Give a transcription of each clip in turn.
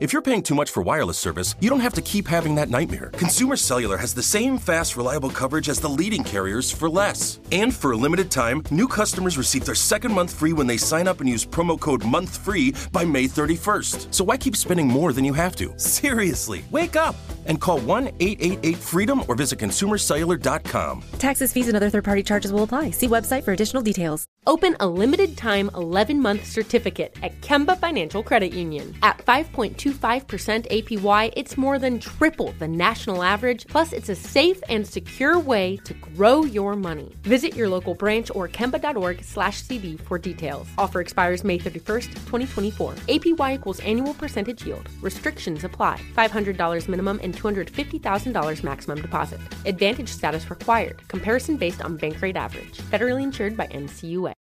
If you're paying too much for wireless service, you don't have to keep having that nightmare. Consumer Cellular has the same fast, reliable coverage as the leading carriers for less. And for a limited time, new customers receive their second month free when they sign up and use promo code MONTHFREE by May 31st. So why keep spending more than you have to? Seriously, wake up and call 1 888 freedom or visit consumercellular.com. Taxes, fees, and other third party charges will apply. See website for additional details. Open a limited time 11 month certificate at Kemba Financial Credit Union. At 5.25% APY, it's more than triple the national average, plus, it's a safe and secure way to grow your money. Visit your local branch or kemba.org slash CD for details. Offer expires May 31st, 2024. APY equals annual percentage yield. Restrictions apply. $500 minimum and $250,000 maximum deposit. Advantage status required. Comparison based on bank rate average. Federally insured by NCUA.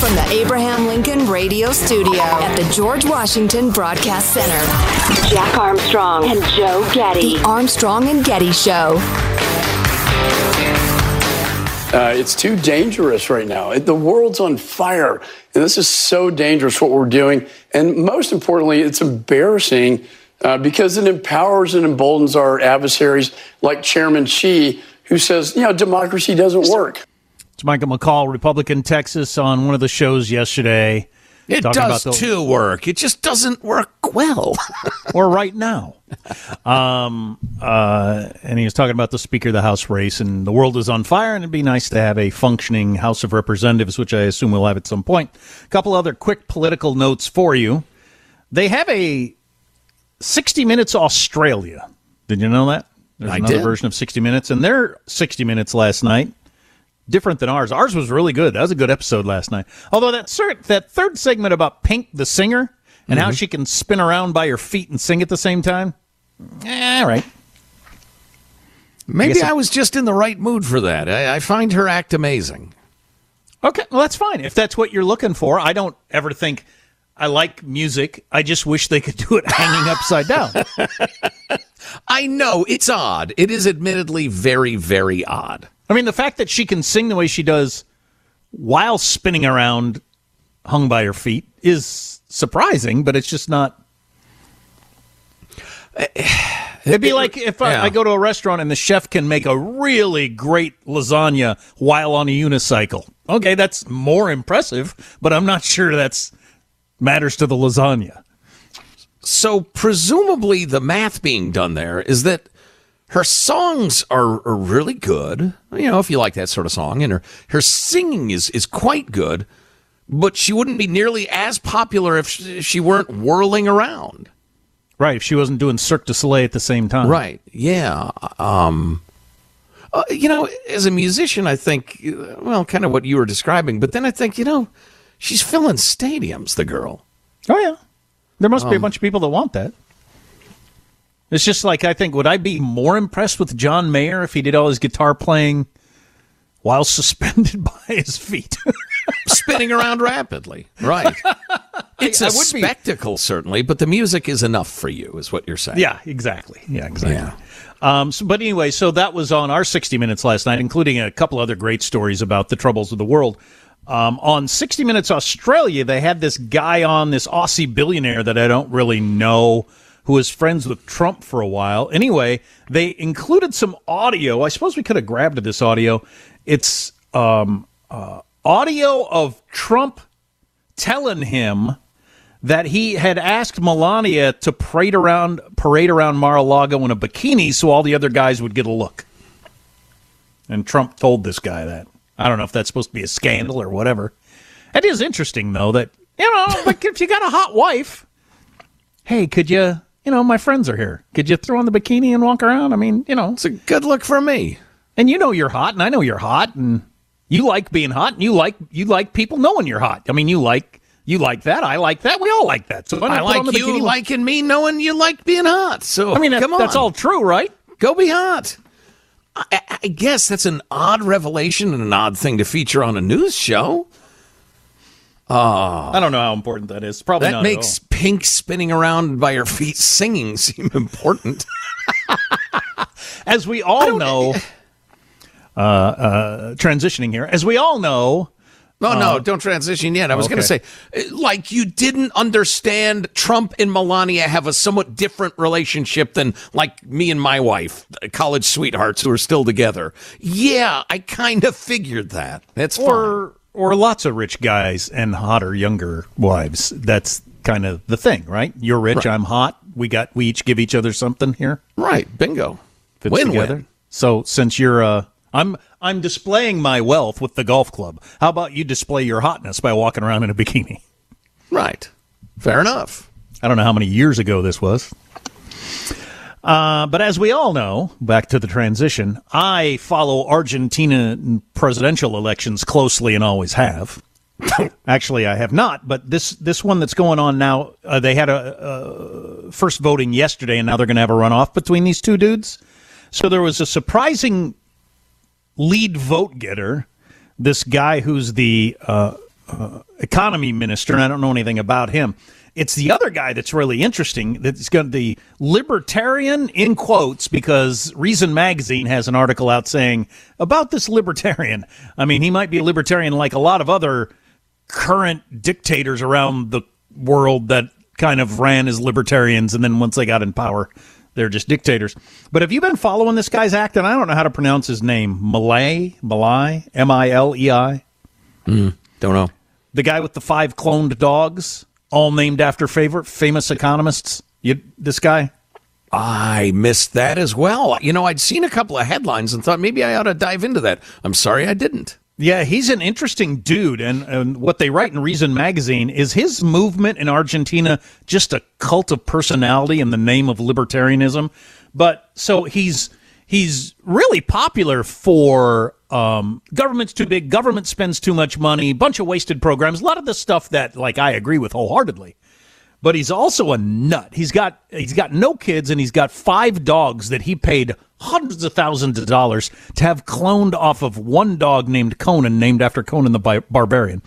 From the Abraham Lincoln Radio Studio at the George Washington Broadcast Center. Jack Armstrong and Joe Getty. The Armstrong and Getty Show. Uh, it's too dangerous right now. It, the world's on fire. And this is so dangerous what we're doing. And most importantly, it's embarrassing uh, because it empowers and emboldens our adversaries like Chairman Xi, who says, you know, democracy doesn't work. It's Michael McCaul, Republican Texas, on one of the shows yesterday. It does about the- too work. It just doesn't work well. or right now. Um, uh, and he was talking about the Speaker of the House race, and the world is on fire, and it'd be nice to have a functioning House of Representatives, which I assume we'll have at some point. A couple other quick political notes for you. They have a 60 Minutes Australia. Did you know that? There's I another did. version of 60 Minutes, and their 60 Minutes last night different than ours. Ours was really good. That was a good episode last night. Although that cert, that third segment about Pink the singer and how Mhm. she can spin around by her feet and sing at the same time. Eh, all right. Maybe guess I, was just in the right mood for that. I, I find her act amazing. Okay, well that's fine. If that's what you're looking for, I don't ever think I like music. I just wish they could do it hanging upside down. I know it's odd. It is admittedly very, very odd. I mean, the fact that she can sing the way she does while spinning around hung by her feet is surprising, but it's just not. It'd be like if I, yeah. I go to a restaurant and the chef can make a really great lasagna while on a unicycle. Okay, that's more impressive, but I'm not sure that's matters to the lasagna. So presumably the math being done there is that her songs are, are really good. You know, if you like that sort of song, and her her singing is is quite good, but she wouldn't be nearly as popular if she, if she weren't whirling around. Right, if she wasn't doing Cirque du Soleil at the same time. Right. Yeah. Um, uh, you know, as a musician, I think, well, kind of what you were describing, but then I think, you know, she's filling stadiums, the girl. Oh yeah, there must be a Um, bunch of people that want that. It's just like I think. Would I be more impressed with John Mayer if he did all his guitar playing while suspended by his feet? Spinning around rapidly. Right. It's I a would be- spectacle, certainly, but the music is enough for you, is what you're saying. yeah, exactly. Yeah, exactly. Um, so, but anyway, so that was on our 60 Minutes last night, including a couple other great stories about the troubles of the world. Um, on 60 Minutes Australia, they had this guy on, this Aussie billionaire that I don't really know, who was friends with Trump for a while. Anyway, they included some audio. I suppose we could have grabbed this audio. It's um, uh, audio of Trump telling him that he had asked Melania to parade around parade around Mar-a-Lago in a bikini so all the other guys would get a look. And Trump told this guy that. I don't know if that's supposed to be a scandal or whatever. It is interesting though that you know, like if you got a hot wife, hey, could you? You know, my friends are here. Could you throw on the bikini and walk around? I mean, you know, it's a good look for me. And you know you're hot, and I know you're hot, and you like being hot, and you like you like people knowing you're hot. I mean, you like you like that. I like that. We all like that. So I like you bikini? liking me, knowing you like being hot. So I mean, that- come on. that's all true, right? Go be hot. I, I guess that's an odd revelation and an odd thing to feature on a news show. Oh, I don't know how important that is. Probably that makes pink spinning around by your feet singing seem important. As we all know, uh, uh, transitioning here, as we all know. No, no, uh, don't transition yet. I was going to say, uh, like, you didn't understand Trump and Melania have a somewhat different relationship than, like, me and my wife, uh, college sweethearts who are still together. Yeah, I kind of figured that. That's or or lots of rich guys and hotter younger wives. That's kind of the thing, right? You're rich, Right. I'm hot. We got we each give each other something here. Right, bingo. Fits Win-win. So since you're uh I'm I'm displaying my wealth with the golf club. How about you display your hotness by walking around in a bikini? Right. Fair enough. I don't know how many years ago this was. Uh, but as we all know, back to the transition, I follow Argentina presidential elections closely and always have. Actually, I have not, but this this one that's going on now, uh, they had a, uh first voting yesterday, and now they're going to have a runoff between these two dudes. So there was a surprising lead vote getter, this guy who's the uh, uh, economy minister, and I don't know anything about him. It's the other guy that's really interesting. That's going to the libertarian in quotes because Reason Magazine has an article out saying about this libertarian. I mean, he might be a libertarian like a lot of other current dictators around the world that kind of ran as libertarians, and then once they got in power, they're just dictators. But have you been following this guy's act? And I don't know how to pronounce his name. Malay, Malay, M I L E I. Hmm. don't know. The guy with the five cloned dogs, all named after favorite famous economists. You, this guy. I missed that as well. You know, I'd seen a couple of headlines and thought maybe I ought to dive into that. I'm sorry I didn't. Yeah, he's an interesting dude. And, and what they write in Reason magazine is his movement in Argentina just a cult of personality in the name of libertarianism. But so he's he's really popular for um, government's too big, government spends too much money, bunch of wasted programs, a lot of the stuff that like I agree with wholeheartedly. But he's also a nut. He's got he's got no kids and he's got five dogs that he paid hundreds of thousands of dollars to have cloned off of one dog named Conan, named after Conan the Bar- Barbarian.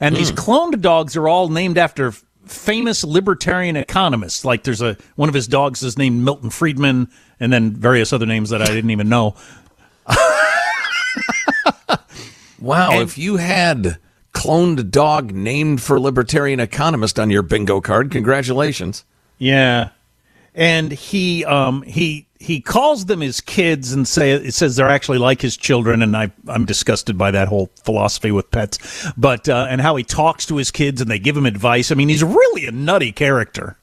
And these cloned dogs are all named after f- famous libertarian economists. Like there's a one of his dogs is named Milton Friedman, and then various other names that I didn't even know. Wow, if you had cloned dog named for libertarian economist on your bingo card, congratulations. Yeah, and he um he he calls them his kids and say it says they're actually like his children, and I I'm disgusted by that whole philosophy with pets, but uh, and how he talks to his kids and they give him advice. I mean, he's really a nutty character.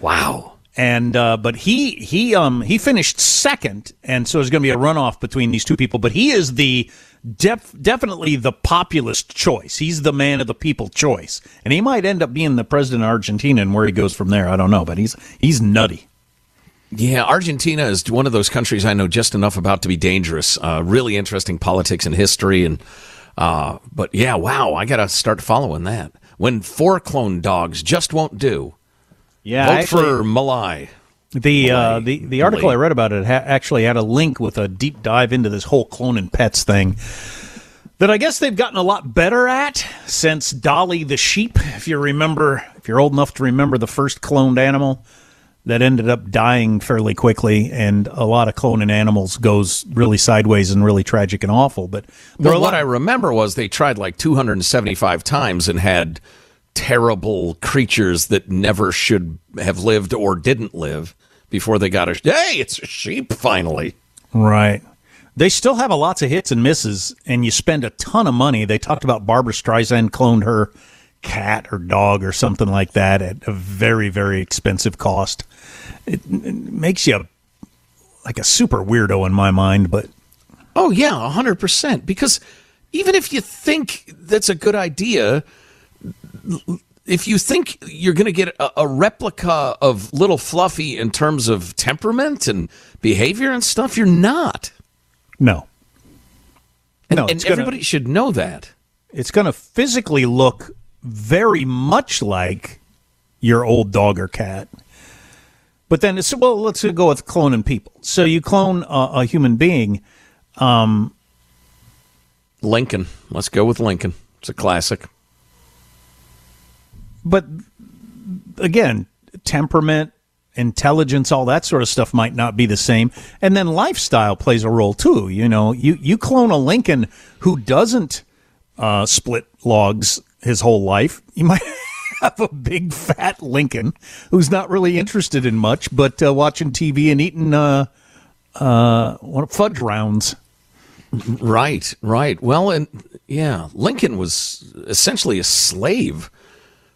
Wow. And uh, but he he um he finished second, and so there's going to be a runoff between these two people. But he is the def- definitely the populist choice. He's the man of the people choice, and he might end up being the president of Argentina. And where he goes from there, I don't know. But he's he's nutty. Yeah, Argentina is one of those countries I know just enough about to be dangerous. Uh, really interesting politics and history, and uh, but yeah, wow, I got to start following that. When four clone dogs just won't do, Yeah, vote actually- for Malai. The uh, the the article I read about it ha- actually had a link with a deep dive into this whole cloning pets thing. That I guess they've gotten a lot better at since Dolly the sheep. If you remember, if you're old enough to remember the first cloned animal that ended up dying fairly quickly, and a lot of cloning animals goes really sideways and really tragic and awful. But Well, a what I remember was they tried like 275 times and had terrible creatures that never should have lived or didn't live before they got a hey, it's a sheep finally. Right. They still have a lots of hits and misses, and you spend a ton of money. They talked about Barbra Streisand cloned her cat or dog or something like that at a very, very expensive cost. It, it makes you like a super weirdo in my mind, but Oh yeah, hundred percent. Because even if you think that's a good idea, if you think you're going to get a, a, replica of little Fluffy in terms of temperament and behavior and stuff, you're not. No. And, no, and gonna, everybody should know that. It's going to physically look very much like your old dog or cat. But then it's well, let's go with cloning people. So you clone a, a human being. Um, Lincoln. Let's go with Lincoln. It's a classic. But again, temperament, intelligence, all that sort of stuff might not be the same. And then lifestyle plays a role too. You know, you, you clone a Lincoln who doesn't uh, split logs his whole life. You might have a big fat Lincoln who's not really interested in much, but uh, watching TV and eating uh, uh, fudge rounds. Right, right. Well, and yeah, Lincoln was essentially a slave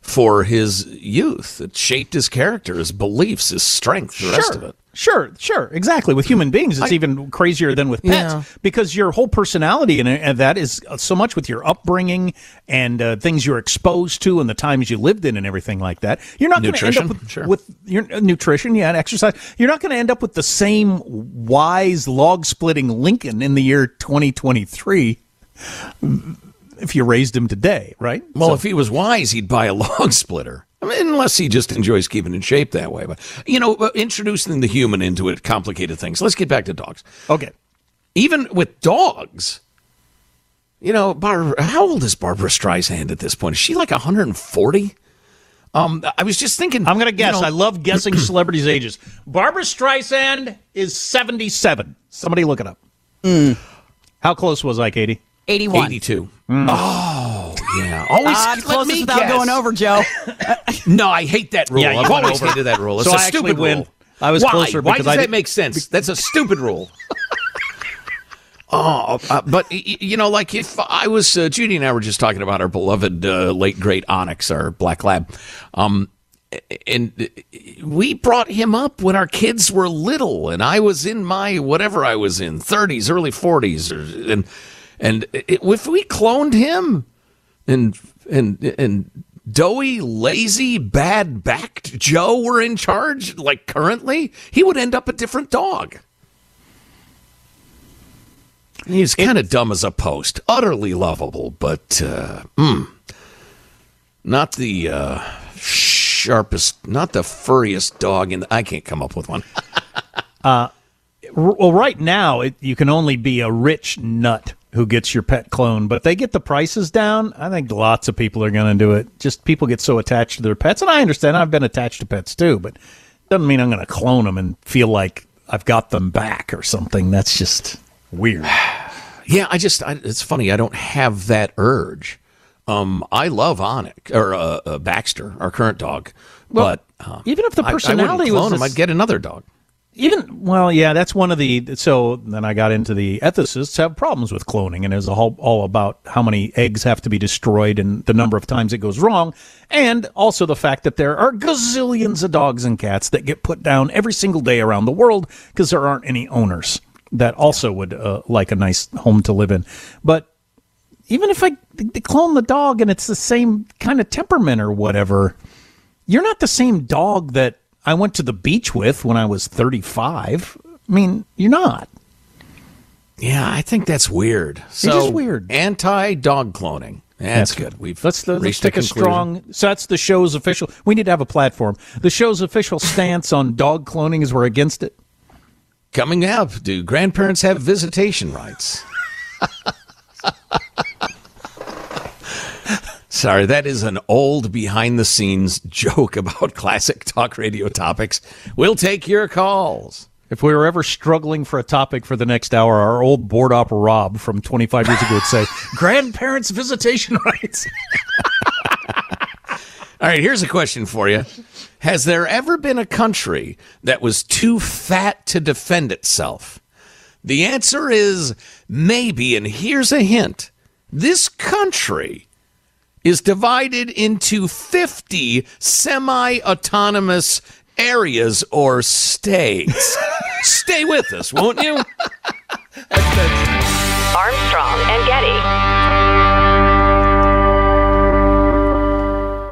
for his youth. It shaped his character, his beliefs, his strength, the sure. rest of it. Sure, sure, exactly. With human beings, it's I, even crazier than with pets yeah. because your whole personality and, that is so much with your upbringing and uh, things you're exposed to and the times you lived in and everything like that. You're not going to end up with, sure. with your uh, nutrition, yeah, and exercise. You're not going to end up with the same wise log splitting Lincoln in the year 2023 if you raised him today, right? Well, so. if he was wise, he'd buy a log splitter. I mean, unless he just enjoys keeping in shape that way. But, you know, uh, introducing the human into it complicated things. Let's get back to dogs. Okay. Even with dogs, you know, Bar- how old is Barbra Streisand at this point? Is she like 140? Um, I was just thinking. I'm going to guess. You know, I love guessing celebrities' ages. Barbra Streisand is 77. Somebody look it up. Mm. How close was I, Katie? 81. 82. Mm. Oh, yeah. Always uh, closest without guess. going over, Joe. no, I hate that rule. Yeah, I've always hated that rule. It's so a I stupid win. rule. I was Why? closer Why because does I that make sense? That's a stupid rule. Oh, uh, but you know, like if I was uh, Judy and I were just talking about our beloved uh, late great Onyx, our black lab, um, and we brought him up when our kids were little, and I was in my whatever I was in, thirties, early forties, and and if we cloned him, and and and doughy, lazy, bad backed Joe were in charge, like currently, he would end up a different dog. He's kind of dumb as a post, utterly lovable, but uh, mm, not the uh, sharpest, not the furriest dog in. The, I can't come up with one. uh, well, right now it, you can only be a rich nut who gets your pet clone, but they get the prices down. I think lots of people are going to do it. Just people get so attached to their pets, and I understand. I've been attached to pets too, but doesn't mean I'm going to clone them and feel like I've got them back or something. That's just weird. yeah, I just I, it's funny. I don't have that urge. Um, I love Onyx or uh, uh, Baxter, our current dog, well, but uh, even if the personality I, I was, him, I'd get another dog. Even well, yeah, that's one of the. So then I got into the ethicists have problems with cloning, and it's all all about how many eggs have to be destroyed and the number of times it goes wrong, and also the fact that there are gazillions of dogs and cats that get put down every single day around the world because there aren't any owners that also would uh, like a nice home to live in. But even if I clone the dog and it's the same kind of temperament or whatever, you're not the same dog that I went to the beach with when I was 35. I mean, you're not. Yeah, I think that's weird. So weird. Anti dog cloning. That's, that's good. We've let's, let's take a, a strong. So that's the show's official. We need to have a platform. The show's official stance on dog cloning is we're against it. Coming up, do grandparents have visitation rights? Sorry, that is an old behind the scenes joke about classic talk radio topics. We'll take your calls. If we were ever struggling for a topic for the next hour, our old board op Rob from 25 years ago would say, Grandparents' visitation rights. All right, here's a question for you. Has there ever been a country that was too fat to defend itself? The answer is maybe, and here's a hint. This country is divided into 50 semi autonomous areas or states. Stay with us, won't you? Armstrong and Getty.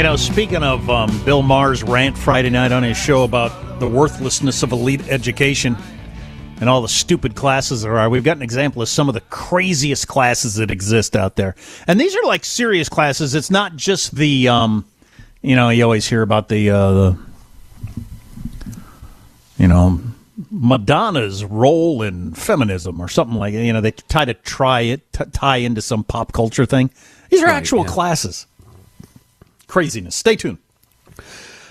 You know, speaking of um, Bill Maher's rant Friday night on his show about the worthlessness of elite education and all the stupid classes there are, we've got an example of some of the craziest classes that exist out there. And these are like serious classes. It's not just the, um, you know, you always hear about the, uh, the you know, Madonna's role in feminism or something like it. You know, they try to try it, t- tie into some pop culture thing. These are Right, actual yeah. classes. Craziness. Stay tuned.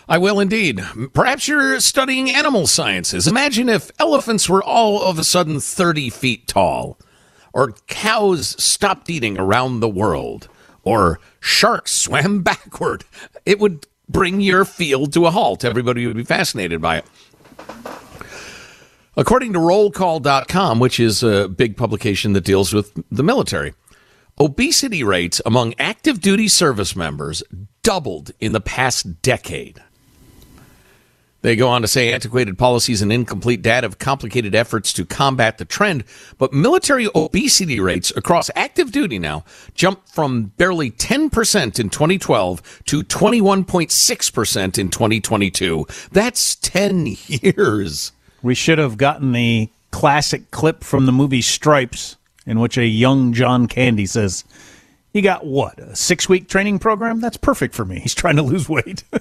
I will indeed. Perhaps you're studying animal sciences. Imagine if elephants were all of a sudden 30 feet tall, or cows stopped eating around the world, or sharks swam backward. It would bring your field to a halt. Everybody would be fascinated by it. According to rollcall.com, which is a big publication that deals with the military, obesity rates among active duty service members doubled in the past decade. They go on to say antiquated policies and incomplete data have complicated efforts to combat the trend, but military obesity rates across active duty now jumped from barely 10% in 2012 to 21.6% in 2022. That's 10 years. We should have gotten the classic clip from the movie Stripes, in which a young John Candy says, You got what? A six week training program? That's perfect for me. He's trying to lose weight.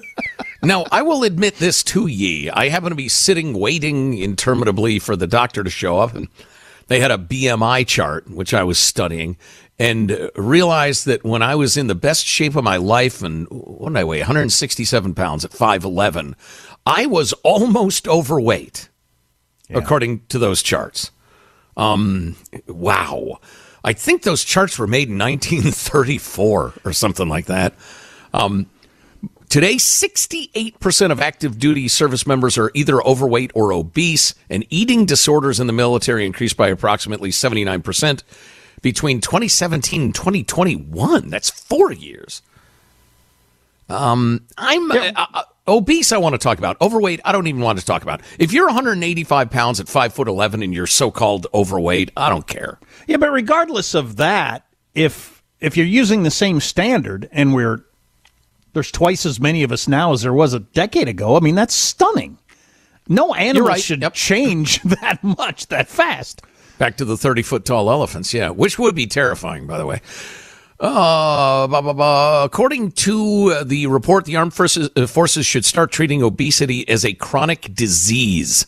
Now, I will admit this to ye. I happen to be sitting waiting interminably for the doctor to show up, and they had a BMI chart, which I was studying, and realized that when I was in the best shape of my life, and what did I weigh? 167 pounds at 5'11, I was almost overweight, according to those charts. Um, wow. I think those charts were made in 1934 or something like that. Um, Today, 68% of active duty service members are either overweight or obese, and eating disorders in the military increased by approximately 79% between 2017 and 2021. That's four years. Um, I'm uh, uh, obese. I want to talk about overweight. I don't even want to talk about. If you're 185 pounds at five foot 11 and you're so-called overweight, I don't care. yeah, but regardless of that, if if you're using the same standard and we're there's twice as many of us now as there was a decade ago, I mean that's stunning. No animal right. should change that much that fast. Back to the 30 foot tall elephants, yeah, which would be terrifying, by the way. Uh, blah, blah, blah. According to the report, the armed forces, uh, forces should start treating obesity as a chronic disease.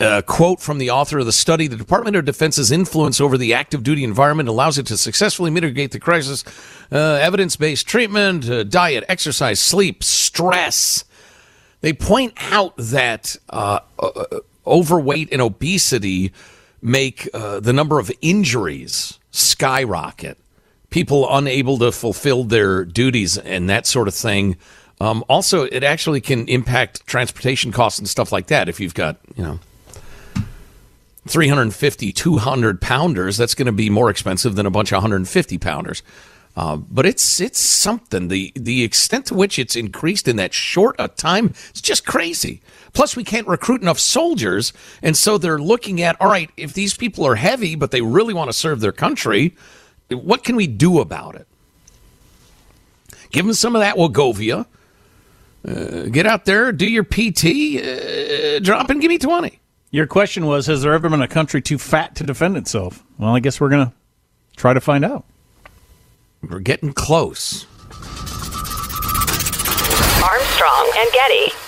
A quote from the author of the study The Department of Defense's influence over the active duty environment allows it to successfully mitigate the crisis. Uh, Evidence based treatment, uh, diet, exercise, sleep, stress. They point out that uh, uh, overweight and obesity make uh, the number of injuries skyrocket. People unable to fulfill their duties and that sort of thing. Um, also, it actually can impact transportation costs and stuff like that. If you've got, you know, 350, 200 pounders, that's going to be more expensive than a bunch of 150 pounders. Uh, but it's it's something. The the extent to which it's increased in that short a time, it's just crazy. Plus, we can't recruit enough soldiers, and so they're looking at all right. If these people are heavy, but they really want to serve their country, what can we do about it? Give them some of that Wegovy, uh, get out there, do your PT, uh, drop and give me 20. Your question was Has there ever been a country too fat to defend itself? Well, I guess we're going to try to find out. We're getting close. Armstrong and Getty.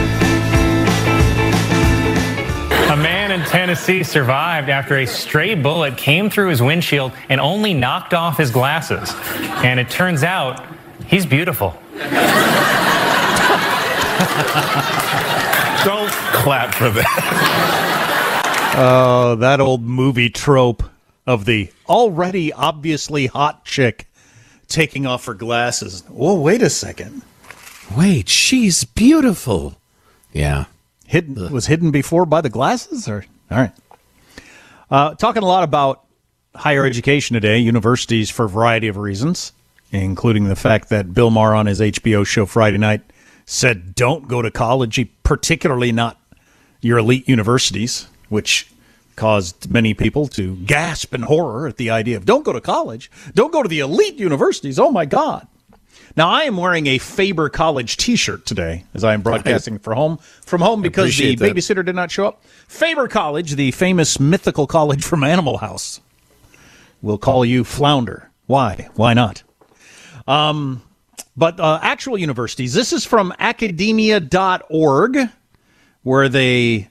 A man in Tennessee survived after a stray bullet came through his windshield and only knocked off his glasses. And it turns out he's beautiful. Don't clap for that. Oh, that old movie trope of the already obviously hot chick taking off her glasses. Whoa, wait a second. Wait, she's beautiful. Yeah. Hidden was hidden before by the glasses or all right. Uh, talking a lot about higher education today, universities for a variety of reasons, including the fact that Bill Maher on his HBO show Friday night said don't go to college, particularly not your elite universities, which caused many people to gasp in horror at the idea of don't go to college, don't go to the elite universities. Oh my God. Now I am wearing a Faber College T-shirt today as I am broadcasting from home from home because the that. babysitter did not show up. Faber College, the famous mythical college from Animal House, will call you Flounder. Why? Why not? Um, but uh, actual universities. This is from academia.org, where they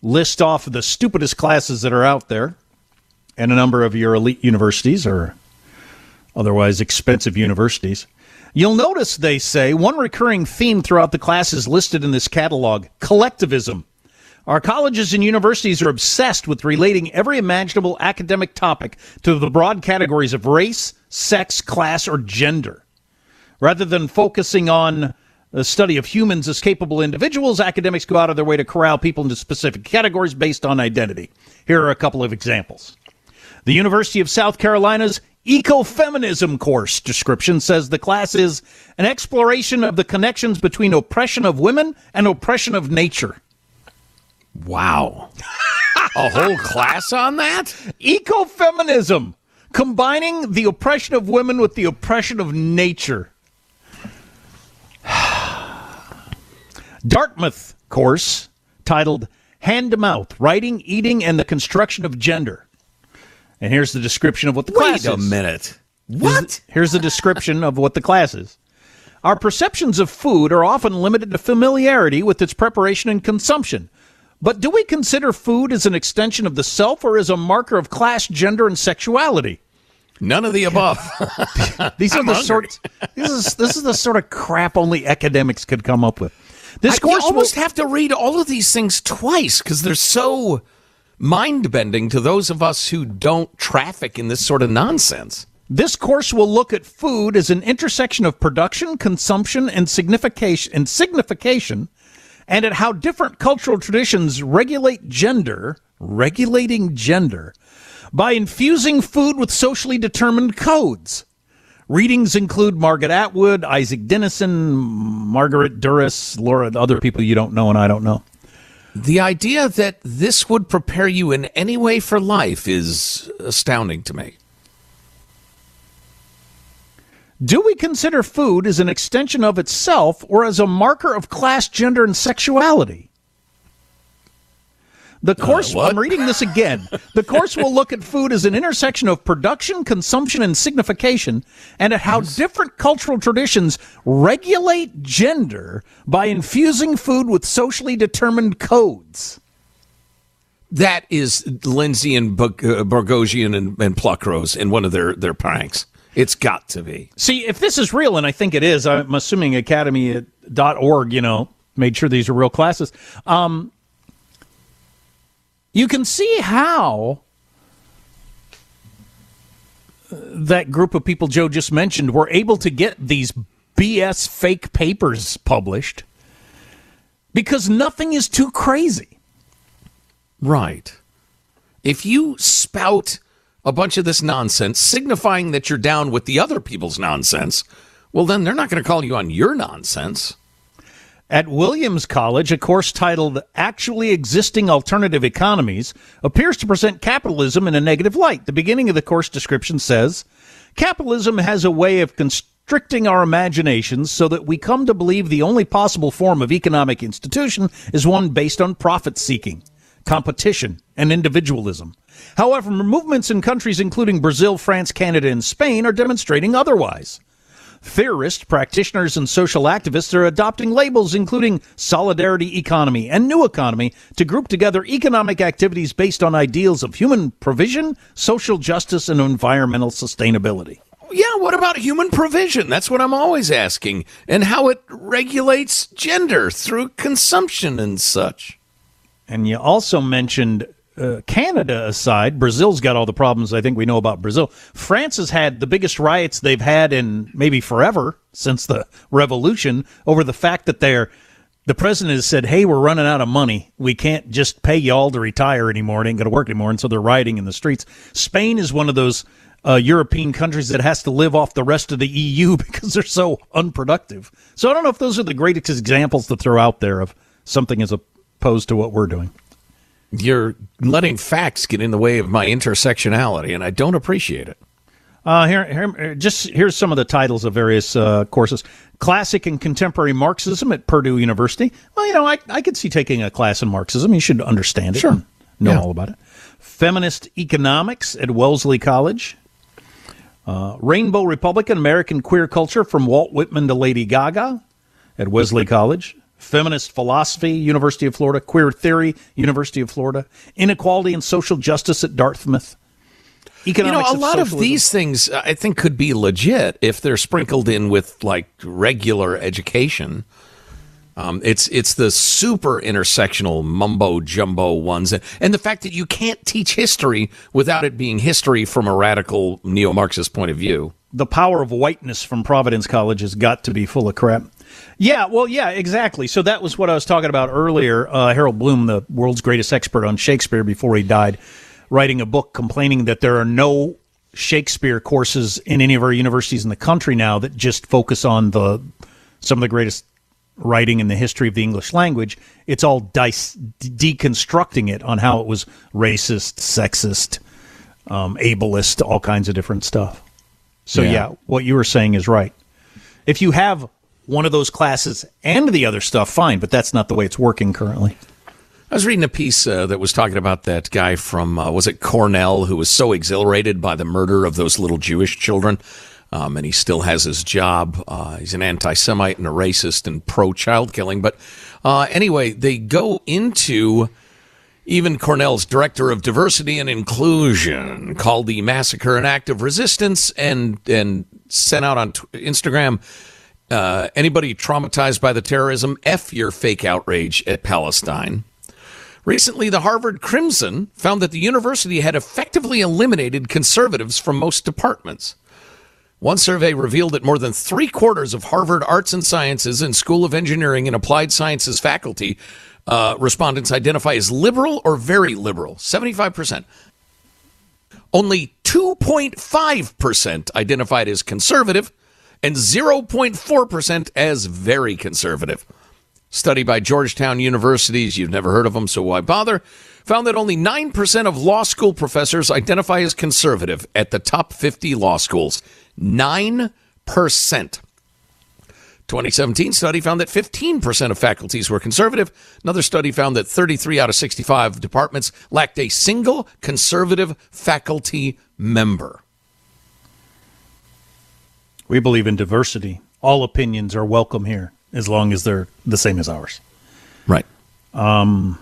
list off the stupidest classes that are out there, and a number of your elite universities or otherwise expensive universities. You'll notice they say one recurring theme throughout the classes listed in this catalog collectivism. Our colleges and universities are obsessed with relating every imaginable academic topic to the broad categories of race, sex, class, or gender. Rather than focusing on the study of humans as capable individuals, academics go out of their way to corral people into specific categories based on identity. Here are a couple of examples. The University of South Carolina's Ecofeminism course description says the class is an exploration of the connections between oppression of women and oppression of nature. Wow. a whole class on that? Ecofeminism, combining the oppression of women with the oppression of nature. Dartmouth course titled Hand to Mouth Writing, Eating, and the Construction of Gender. And here's the description of what the Wait class is. a minute. What? Here's the description of what the class is. Our perceptions of food are often limited to familiarity with its preparation and consumption. But do we consider food as an extension of the self or as a marker of class, gender, and sexuality? None of the above. These are I'm the hungry. sort. This is this is the sort of crap only academics could come up with. This I, course you almost will- have to read all of these things twice because they're so mind bending to those of us who don't traffic in this sort of nonsense. This course will look at food as an intersection of production, consumption, and signification, and signification, and at how different cultural traditions regulate gender, regulating gender, by infusing food with socially determined codes. Readings include Margaret Atwood, Isak Dinesen, Margaret Duras, Laura, other people you don't know and I don't know. The idea that this would prepare you in any way for life is astounding to me. Do we consider food as an extension of itself or as a marker of class, gender, and sexuality? The course, I'm reading this again. The course will look at food as an intersection of production, consumption, and signification, and at how different cultural traditions regulate gender by infusing food with socially determined codes. That is Lindsay and Bog- uh, and, and Pluckrose in one of their, their pranks. It's got to be. See, if this is real, and I think it is, I'm assuming academy.org, you know, made sure these are real classes. Um, you can see how uh, that group of people Joe just mentioned were able to get these BS fake papers published because nothing is too crazy. Right. If you spout a bunch of this nonsense, signifying that you're down with the other people's nonsense, well, then they're not going to call you on your nonsense. At Williams College, a course titled Actually Existing Alternative Economies appears to present capitalism in a negative light. The beginning of the course description says Capitalism has a way of constricting our imaginations so that we come to believe the only possible form of economic institution is one based on profit seeking, competition, and individualism. However, movements in countries including Brazil, France, Canada, and Spain are demonstrating otherwise. Theorists, practitioners, and social activists are adopting labels including solidarity economy and new economy to group together economic activities based on ideals of human provision, social justice, and environmental sustainability. Yeah, what about human provision? That's what I'm always asking. And how it regulates gender through consumption and such. And you also mentioned uh, Canada aside, Brazil's got all the problems I think we know about Brazil. France has had the biggest riots they've had in maybe forever since the revolution over the fact that they're the president has said, "Hey, we're running out of money. We can't just pay y'all to retire anymore. It ain't going to work anymore." And so they're rioting in the streets. Spain is one of those uh, European countries that has to live off the rest of the EU because they're so unproductive. So I don't know if those are the greatest examples to throw out there of something as opposed to what we're doing. You're letting facts get in the way of my intersectionality, and I don't appreciate it. Uh, here, here, just here's some of the titles of various uh, courses: Classic and Contemporary Marxism at Purdue University. Well, you know, I, I could see taking a class in Marxism. You should understand it, Sure. know Yeah. all about it. Feminist Economics at Wellesley College. Uh, Rainbow Republican American Queer Culture from Walt Whitman to Lady Gaga at Wesley College. Feminist Philosophy, University of Florida. Queer Theory, University of Florida. Inequality and Social Justice at Dartmouth. you know, Economics a lot of these things uh, I think could be legit if they're sprinkled in with like regular education. Um, it's it's the super intersectional mumbo jumbo ones, and, and the fact that you can't teach history without it being history from a radical neo Marxist point of view. the power of whiteness from Providence College has got to be full of crap. Yeah, well, yeah, exactly. So that was what I was talking about earlier. Uh, Harold Bloom, the world's greatest expert on Shakespeare before he died, writing a book complaining that there are no Shakespeare courses in any of our universities in the country now that just focus on the some of the greatest writing in the history of the English language. It's all dice, deconstructing it on how it was racist, sexist, um, ableist, all kinds of different stuff. So Yeah. yeah. what you were saying is right. If you have one of those classes and the other stuff, fine, but that's not the way it's working currently. I was reading a piece uh, that was talking about that guy from, uh, was it Cornell, who was so exhilarated by the murder of those little Jewish children. Um, and he still has his job. Uh, he's an anti Semite and a racist and pro child killing. But uh, anyway, they go into even Cornell's director of diversity and inclusion called the massacre an act of resistance and, and sent out on t- Instagram uh, anybody traumatized by the terrorism, F your fake outrage at Palestine. Recently, the Harvard Crimson found that the university had effectively eliminated conservatives from most departments. One survey revealed that more than three quarters of Harvard Arts and Sciences and School of Engineering and Applied Sciences faculty uh, respondents identify as liberal or very liberal, 75%. Only 2.5% identified as conservative and 0.4% as very conservative. Study by Georgetown Universities, you've never heard of them, so why bother? Found that only 9% of law school professors identify as conservative at the top 50 law schools. 9%. 2017 study found that 15% of faculties were conservative. Another study found that 33 out of 65 departments lacked a single conservative faculty member. We believe in diversity. All opinions are welcome here as long as they're the same as ours. Right. Um,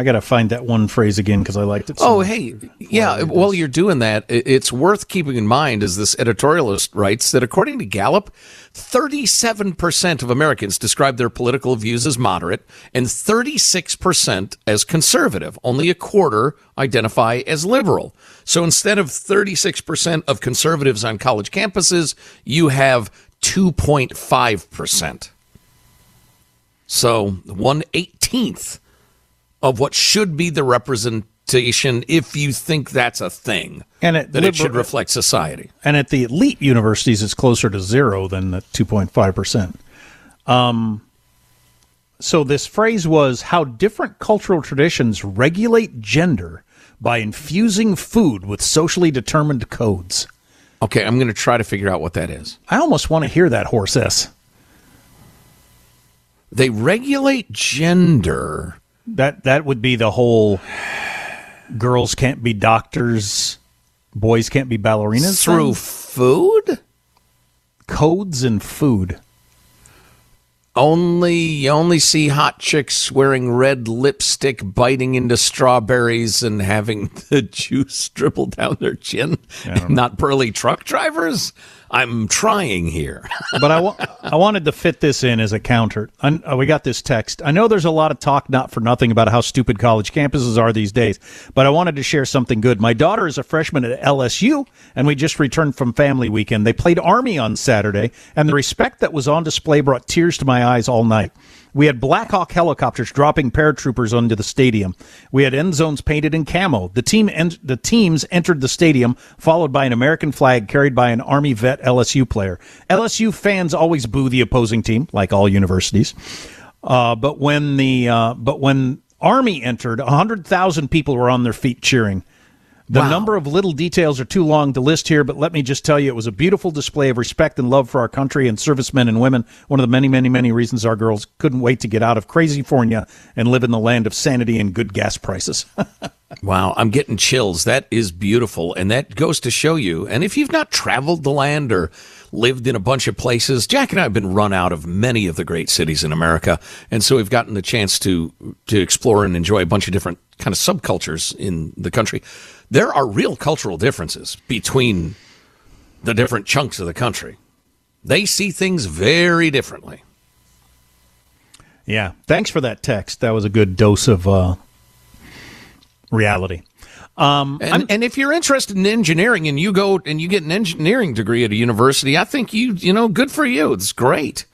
I got to find that one phrase again because I liked it. So Oh, hey, yeah. While you're doing that, it's worth keeping in mind, as this editorialist writes, that according to Gallup, 37% of Americans describe their political views as moderate and 36% as conservative. Only a quarter identify as liberal. So instead of 36% of conservatives on college campuses, you have 2.5%. So one eighteenth of what should be the representation if you think that's a thing. And that it should reflect society. And at the elite universities, it's closer to zero than the 2.5%. Um, so this phrase was how different cultural traditions regulate gender by infusing food with socially determined codes. Okay, I'm going to try to figure out what that is. I almost want to hear that horse S. They regulate gender. That that would be the whole girls can't be doctors, boys can't be ballerinas Through thing? food? codes and food. Only you only see hot chicks wearing red lipstick, biting into strawberries, and having the juice dribble down their chin. Not pearly truck drivers. I'm trying here. but I wa- I wanted to fit this in as a counter. I, uh, we got this text. I know there's a lot of talk, not for nothing, about how stupid college campuses are these days, but I wanted to share something good. My daughter is a freshman at LSU, and we just returned from family weekend. They played Army on Saturday, and the respect that was on display brought tears to my eyes all night. We had Black Hawk helicopters dropping paratroopers onto the stadium. We had end zones painted in camo. The team en- the teams entered the stadium followed by an American flag carried by an Army vet LSU player. LSU fans always boo the opposing team, like all universities. Uh, but when the uh, but when Army entered, hundred thousand people were on their feet cheering. The number of little details are too long to list here, but let me just tell you, it was a beautiful display of respect and love for our country and servicemen and women. One of the many, many, many reasons our girls couldn't wait to get out of crazy Fornia and live in the land of sanity and good gas prices. Wow, I'm getting chills. That is beautiful. And that goes to show you. And if you've not traveled the land or lived in a bunch of places, Jack and I have been run out of many of the great cities in America. And so we've gotten the chance to, to explore and enjoy a bunch of different kind of subcultures in the country. There are real cultural differences between the different chunks of the country. They see things very differently. yeah. Thanks for that text. That was a good dose of uh, reality. Um, and, and if you're interested in engineering and you go and you get an engineering degree at a university, I think you you know good for you. It's great.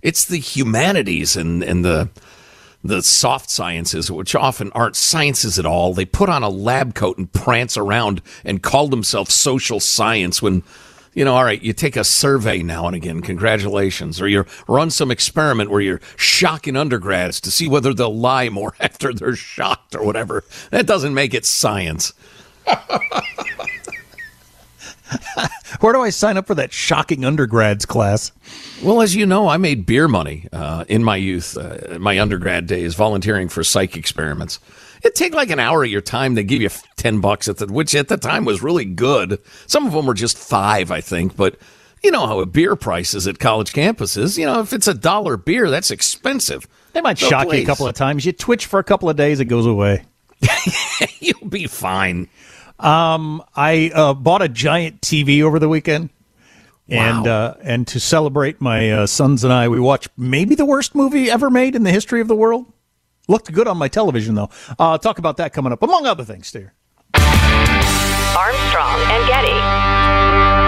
It's the humanities and and the the soft sciences, which often aren't sciences at all. They put on a lab coat and prance around and call themselves social science when. You know, all right, you take a survey now and again, congratulations, or you run some experiment where you're shocking undergrads to see whether they'll lie more after they're shocked or whatever. That doesn't make it science. Where do I sign up for that shocking undergrads class? Well, as you know, I made beer money uh, in my youth, uh, my undergrad days, volunteering for psych experiments. It'd take like an hour of your time. They give you ten bucks at the, which at the time was really good. Some of them were just five, I think. But you know how a beer price is at college campuses. You know, if it's a dollar beer, that's expensive. They might So shock you a couple of times. You twitch for a couple of days, it goes away. You'll be fine. Um, I uh, bought a giant TV over the weekend, and uh, and to celebrate my uh, sons and I, we watched maybe the worst movie ever made in the history of the world. Looked good on my television though. Uh, talk about that coming up, among other things, dear. Armstrong and Getty.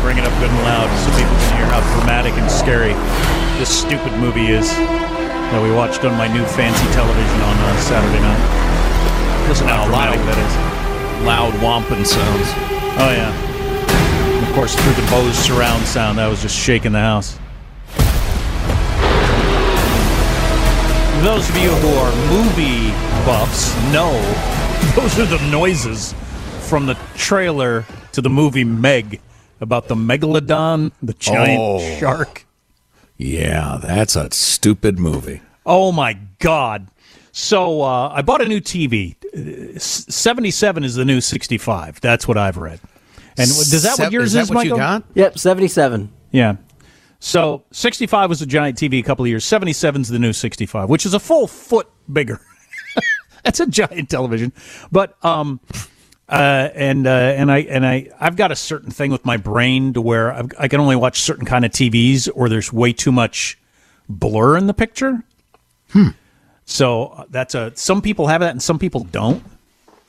Bring it up good and loud so people can hear how dramatic and scary this stupid movie is that we watched on my new fancy television on uh, Saturday night. Listen how dramatic that is. Loud womping sounds. Oh yeah. And of course, through the Bose surround sound, that was just shaking the house. Those of you who are movie buffs know those are the noises from the trailer to the movie Meg about the megalodon, the giant Oh. shark. Yeah, that's a stupid movie. Oh my god! So uh, I bought a new TV. Uh, Seventy-seven is the new sixty-five. That's what I've read. And does that what yours is that is, what you Michael? got? Yep, 77. Yeah. So 65 was a giant TV a couple of years. 77 is the new 65, which is a full foot bigger. That's a giant television. But um uh and uh and I and I I've got a certain thing with my brain to where I've, I can only watch certain kind of TVs or there's way too much blur in the picture. Hmm. So uh, that's a some people have that and some people don't.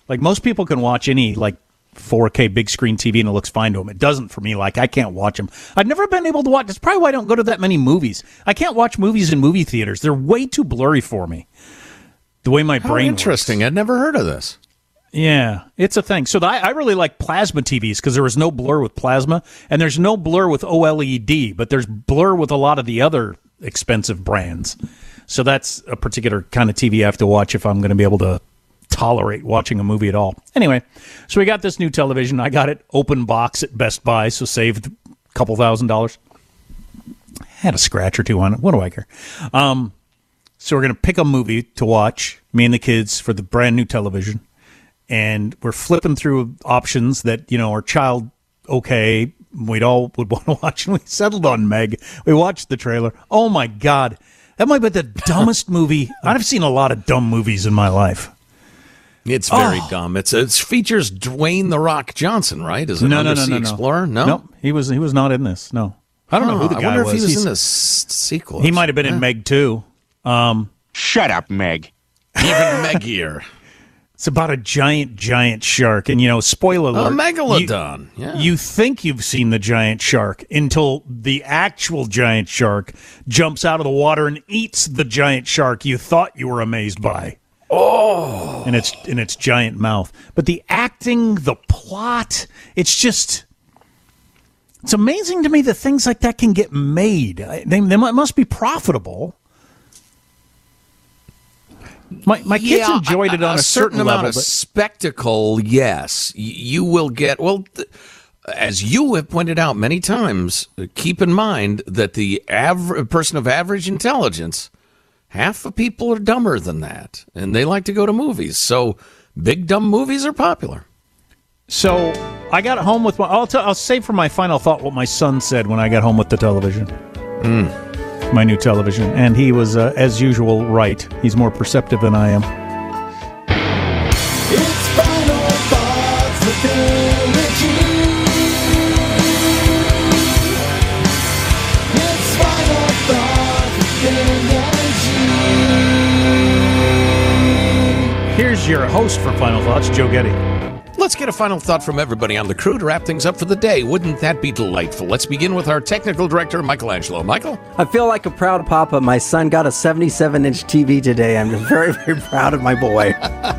Like most people can watch any like 4K big screen TV and it looks fine to them. It doesn't for me. Like I can't watch them. I've never been able to watch. That's probably why I don't go to that many movies. I can't watch movies in movie theaters. They're way too blurry for me. The way my How brain. interesting. I'd never heard of this. Yeah, it's a thing. So the, I, really like plasma TVs because there was no blur with plasma, and there's no blur with OLED, but there's blur with a lot of the other expensive brands. So that's a particular kind of TV I have to watch if I'm going to be able to tolerate watching a movie at all. Anyway, so we got this new television. I got it open box at Best Buy, so saved a couple thousand dollars. Had a scratch or two on it. What do I care? Um, so we're going to pick a movie to watch, me and the kids, for the brand new television. And we're flipping through options that, you know, are child okay. We'd all would want to watch. And we settled on Meg. We watched the trailer. Oh my God. That might be the dumbest movie. I've seen a lot of dumb movies in my life. It's very Oh. dumb. It's it features Dwayne the Rock Johnson, right? Is it no, no, no, no, no. Explorer? No, Nope. He was he was not in this. No. I don't know who the guy I wonder was. if he was He's- in the s- sequel. He might have been Yeah. in Meg too. Um, Shut up, Meg. Even Meggier. It's about a giant, giant shark, and you know, spoiler alert. A megalodon, You, yeah. you think you've seen the giant shark until the actual giant shark jumps out of the water and eats the giant shark you thought you were amazed by. Oh, in its in its giant mouth. But the acting, the plot, it's just. It's amazing to me that things like that can get made. They, they must be profitable. My my kids Yeah, enjoyed it on a, certain, amount level. of but- spectacle. Yes, you will get well. Th- as you have pointed out many times, uh, keep in mind that the aver- person of average intelligence, half of people are dumber than that, and they like to go to movies. So big dumb movies are popular. So I got home with my. I'll, t- I'll say for my final thought what my son said when I got home with the television. My new television. And he was, uh, as usual, right. He's more perceptive than I am. It's final thoughts with Billy G. It's final thoughts with Billy G. Here's your host for Final Thoughts, Joe Getty. Let's get a final thought from everybody on the crew to wrap things up for the day. Wouldn't that be delightful? Let's begin with our technical director, Michelangelo. Michael? I feel like a proud papa. My son got a 77 inch TV today. I'm just very, very proud of my boy.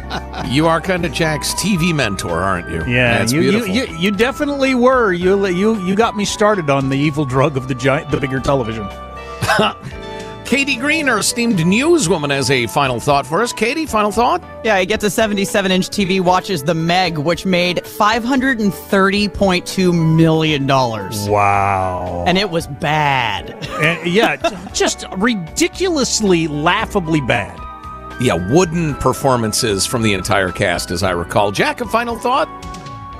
You are kind of Jack's TV mentor, aren't you? Yeah, That's you, you, beautiful. you you definitely were. You you you got me started on the evil drug of the giant, the bigger television. Katie Green, our esteemed newswoman, has a final thought for us. Katie, final thought? Yeah, he gets a 77 inch TV, watches The Meg, which made $530.2 million. Wow. And it was bad. And, yeah, just ridiculously, laughably bad. yeah, wooden performances from the entire cast, as I recall. Jack, a final thought?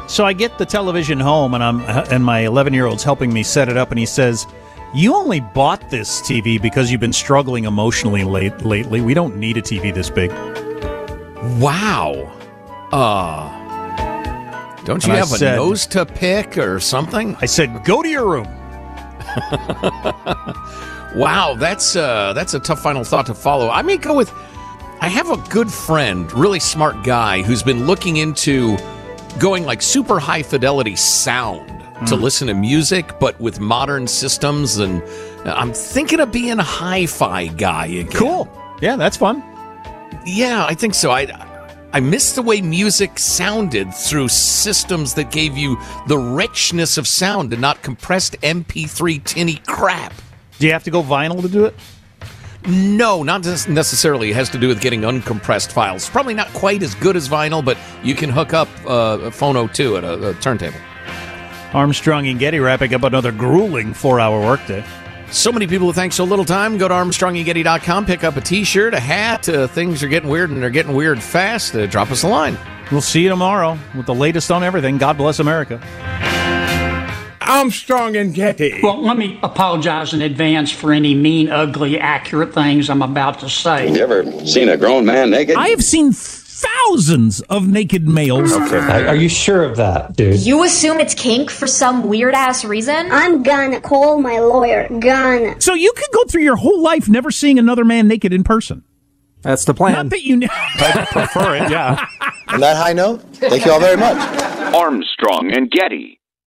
So I get the television home, and I'm uh, and my 11 year old's helping me set it up, and he says, "You only bought this TV because you've been struggling emotionally late lately. We don't need a TV this big." Wow. Uh, don't you And have said- a nose to pick or something? I said, "Go to your room." wow, that's uh, that's a tough final thought to follow. I may go with. I have a good friend, really smart guy, who's been looking into going like super high fidelity sound to Hmm. listen to music, but with modern systems. And I'm thinking of being a hi-fi guy again. Cool. Yeah, that's fun. Yeah, I think so. I I miss the way music sounded through systems that gave you the richness of sound and not compressed MP3 tinny crap. Do you have to go vinyl to do it? No, not necessarily. It has to do with getting uncompressed files. Probably not quite as good as vinyl, but you can hook up uh, a Phono 2 at a, a turntable. Armstrong and Getty wrapping up another grueling four-hour workday. So many people who think so little time. Go to ArmstrongandGetty.com, pick up a T-shirt, a hat. Uh, things are getting weird, and they're getting weird fast. Uh, drop us a line. We'll see you tomorrow with the latest on everything. God bless America. Armstrong and Getty. Well, let me apologize in advance for any mean, ugly, accurate things I'm about to say. You ever seen a grown man naked? I have seen thousands of naked males. Okay. Are you sure of that, dude? You assume it's kink for some weird ass reason? I'm gonna call my lawyer. Gonna. So you could go through your whole life never seeing another man naked in person. That's the plan. Not that you. I prefer it, yeah. On that high note, thank you all very much. Armstrong and Getty.